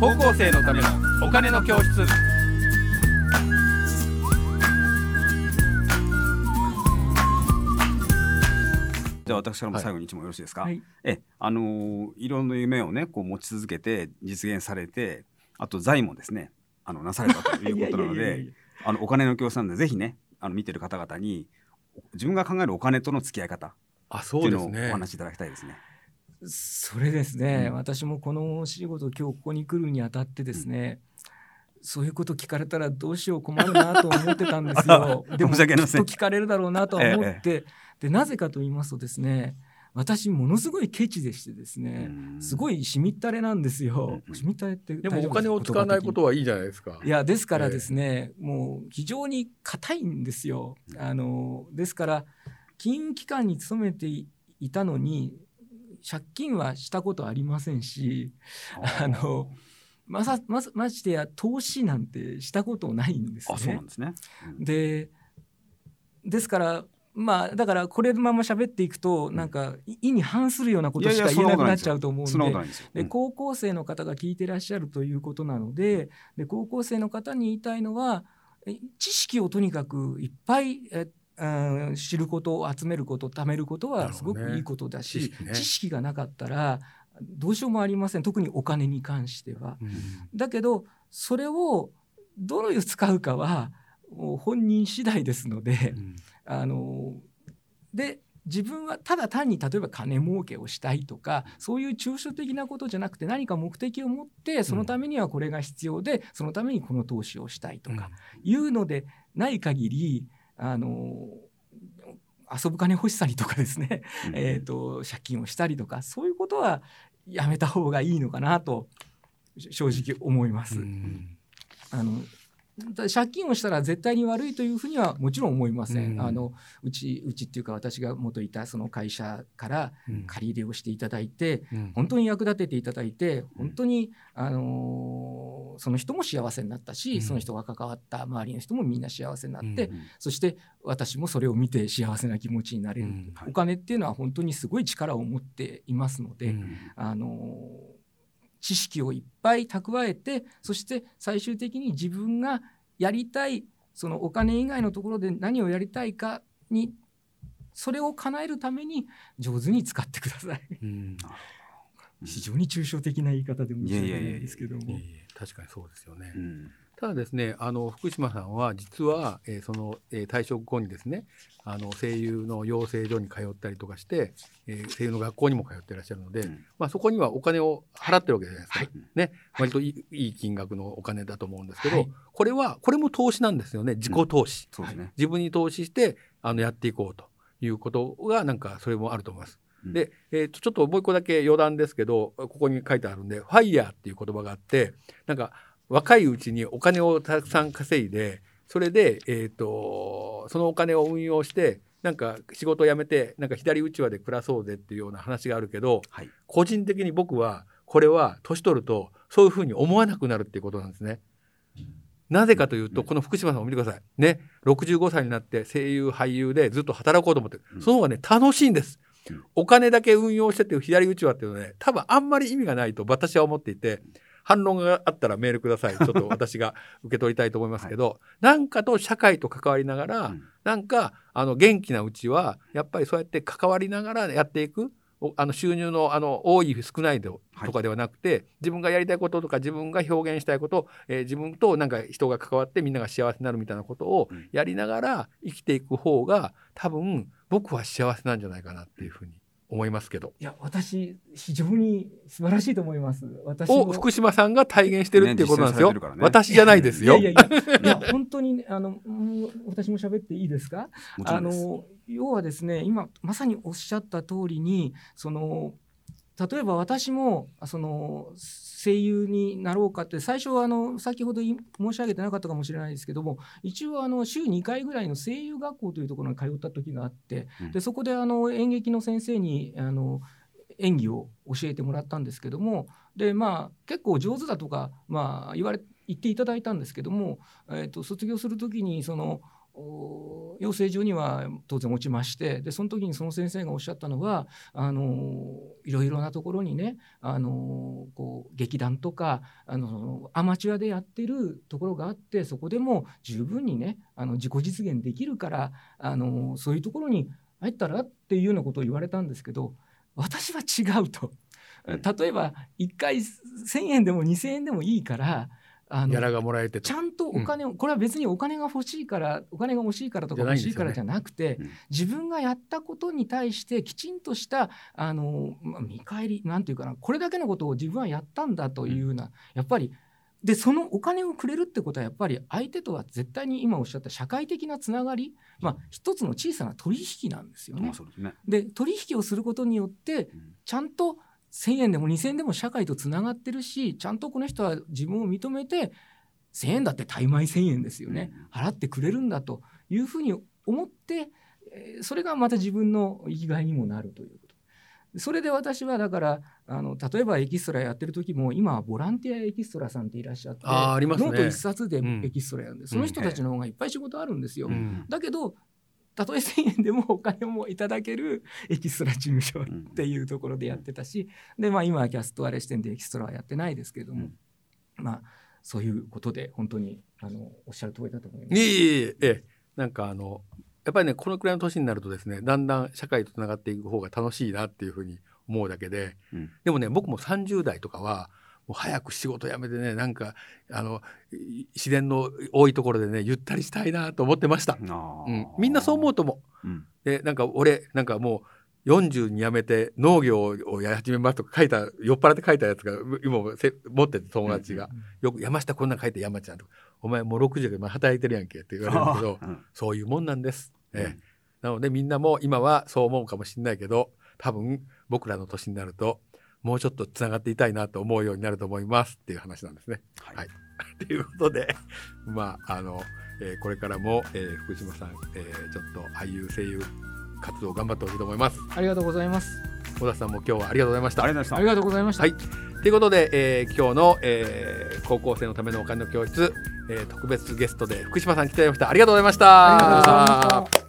高校生のためのお金の教室。じゃあ私からも最後に一問よろしいですか、はい。えあのーいろんな夢をねこう持ち続けて実現されてあと財もですねあのなされたということなのでやあのお金の教室なんでぜひねあの見てる方々に自分が考えるお金との付き合い方っあてそうですねいうのをお話しいただきたいですね。それですね、うん。私もこのお仕事今日ここに来るにあたってですね、そういうこと聞かれたらどうしよう困るなと思ってたんですよ。でもきっと聞かれるだろうなとは思って、でなぜかと言いますとですね私ものすごいケチでしてですね、すごいいしみったれなんですよ。うんしみったれってでもお金を使わないことはいいじゃないですか。いやですからですね、もう非常に硬いんですよ。あのですから金融機関に勤めていいたのに借金はしたことありませんしあのまさまさましてや投資なんてしたことないんですあそうなねん。ですね。うん。でですからまあだからこれのまま喋っていくとなんかい意に反するようなことしか言えなくなっちゃうと思うんで。で高校生の方が聞いてらっしゃるということなのでで高校生の方に言いたいのはえ知識をとにかくいっぱいえ知ることを集めること貯めることはすごくいいことだし、知識ね。知識がなかったらどうしようもありません。特にお金に関しては。うん。だけどそれをどのように使うかはもう本人次第ですので。うん。あので自分はただ単に例えば金儲けをしたいとかそういう抽象的なことじゃなくて何か目的を持ってそのためにはこれが必要で、そのためにこの投資をしたいとかいうのでない限りあの遊ぶ金欲しさにとかですね、うんえー、と借金をしたりとかそういうことはやめた方がいいのかなと正直思います。うんあのだ借金をしたら絶対に悪いというふうにはもちろん思いません。うん。あのうちうちっていうか私が元いたその会社からうん。借り入れをしていただいてうん。本当に役立てていただいて本当に、あのーその人も幸せになったし、うん。その人が関わった周りの人もみんな幸せになって、そして私もそれを見て幸せな気持ちになれる、お金っていうのは本当にすごい力を持っていますので、うん。あの知識をいっぱい蓄えてそして最終的に自分がやりたいそのお金以外のところで何をやりたいかにそれを叶えるために上手に使ってください。うん非常に抽象的な言い方で申し訳ないですけども。確かにそうですよね。うん。ただですねあの福島さんは実は、えーその、えー退職後にですねあの声優の養成所に通ったりとかして、えー声優の学校にも通っていらっしゃるので、うん。まあ、そこにはお金を払ってるわけじゃないですか、はい。ね、割といいいい金額のお金だと思うんですけど、はい。これはこれも投資なんですよね。自己投資、そうですね。自分に投資してあのやっていこうということがなんかそれもあると思います。うんで、えーとちょっともう一個だけ余談ですけどここに書いてあるんで「ファイヤーっていう言葉があってなんか若いうちにお金をたくさん稼いでそれで、えー、とそのお金を運用してなんか仕事を辞めてなんか左うちわで暮らそうぜっていうような話があるけどはい。個人的に僕はこれは年取るとそういうふうに思わなくなるっていうことなんですね。なぜかというと、うんこの福島さんを見てください。ね、65歳になって声優俳優でずっと働こうと思ってる。うんその方がね楽しいんですうん。お金だけ運用してって左うちわっていうのはね多分あんまり意味がないと私は思っていて反論があったらメールください。ちょっと私が受け取りたいと思いますけど、なんかと社会と関わりながら、うん。なんかあの元気なうちはやっぱりそうやって関わりながらやっていく。おあの収入のあの多い少ないとかではなくて、自分がやりたいこととか自分が表現したいこと、えー自分となんか人が関わってみんなが幸せになるみたいなことをうん。やりながら生きていく方が多分僕は幸せなんじゃないかなっていうふうに思いますけど。いや私非常に素晴らしいと思います。私もを福島さんが体現してるっていうことなんですよ。ね私じゃないですよ。いやいやいやいや本当にねあの私も喋っていいですか？あもちろんです。の要はですね今まさにおっしゃった通りにその例えば私もその声優になろうかって最初はあの先ほど申し上げてなかったかもしれないですけども一応あの週2回ぐらいの声優学校というところに通った時があってうん。でそこであの演劇の先生にあの演技を教えてもらったんですけどもでまあ結構上手だとか、まあ、言われ言っていただいたんですけども、えー、と卒業する時にそのお養成所には当然落ちましてでその時にその先生がおっしゃったのはあのいろいろなところにねあのこう劇団とかあのアマチュアでやってるところがあってそこでも十分にねあの自己実現できるからあのそういうところに入ったらっていうようなことを言われたんですけど私は違うと。例えば1回1,000円でも2,000円でもいいからあギャラがもらえてとちゃんとお金を、これは別にお金が欲しいからお金が欲しいからとか欲しいからじゃなくて、うん。自分がやったことに対してきちんとしたあの、まあ、見返りなんていうかなこれだけのことを自分はやったんだというような、やっぱりでそのお金をくれるってことはやっぱり相手とは絶対に今おっしゃった社会的なつながり、まあ、一つの小さな取引なんですよね。で取引をすることによってうん。ちゃんと1,000円でも2,000円でも社会とつながってるしちゃんとこの人は自分を認めて1,000円だって大枚1,000円ですよね。払ってくれるんだというふうに思ってえーそれがまた自分の生きがいにもなるということ。それで私はだからあの例えばエキストラやってる時も今はボランティアエキストラさんっていらっしゃってあーありますね。ノート一冊でうん。エキストラやるんで、その人たちの方がいっぱい仕事あるんですよ。うん。だけどたとえ1,000円でもお金もいただけるエキストラ事務所っていうところでやってたしで、まあ、今はキャストアレ視点でエキストラはやってないですけれども、まあそういうことで本当にあのおっしゃる通りだと思います。いえいえいええ。えなんかあのやっぱりねこのくらいの年になるとですねだんだん社会とつながっていく方が楽しいなっていうふうに思うだけで、うん。でもね僕も30代とかはもう早く仕事辞めてねなんかあのい自然の多いところでねゆったりしたいなと思ってました、うん、みんなそう思うと思う。うん。でなんか俺なんかもう40に辞めて農業をやり始めますとか書いた酔っ払って書いたやつが今持ってて友達が、よく山下こんなん書いて山ちゃんとか。お前もう60でまあ働いてるやんけって言われるけど うん。そういうもんなんです。なのでみんなも今はそう思うかもしれないけど多分僕らの年になるともうちょっとつながっていたいなと思うようになると思いますっていう話なんですね。はいはい ということでまああの、えーこれからも、えー福島さん、えーちょっと俳優声優活動頑張ってほしいと思います。ありがとうございます。小田さんも今日はありがとうございました。ありがとうございましたありがとうございました。はいということで、えー今日の、えー高校生のためのお金の教室、えー特別ゲストで福島さん来ていただきました。ありがとうございました。ありがとうございました。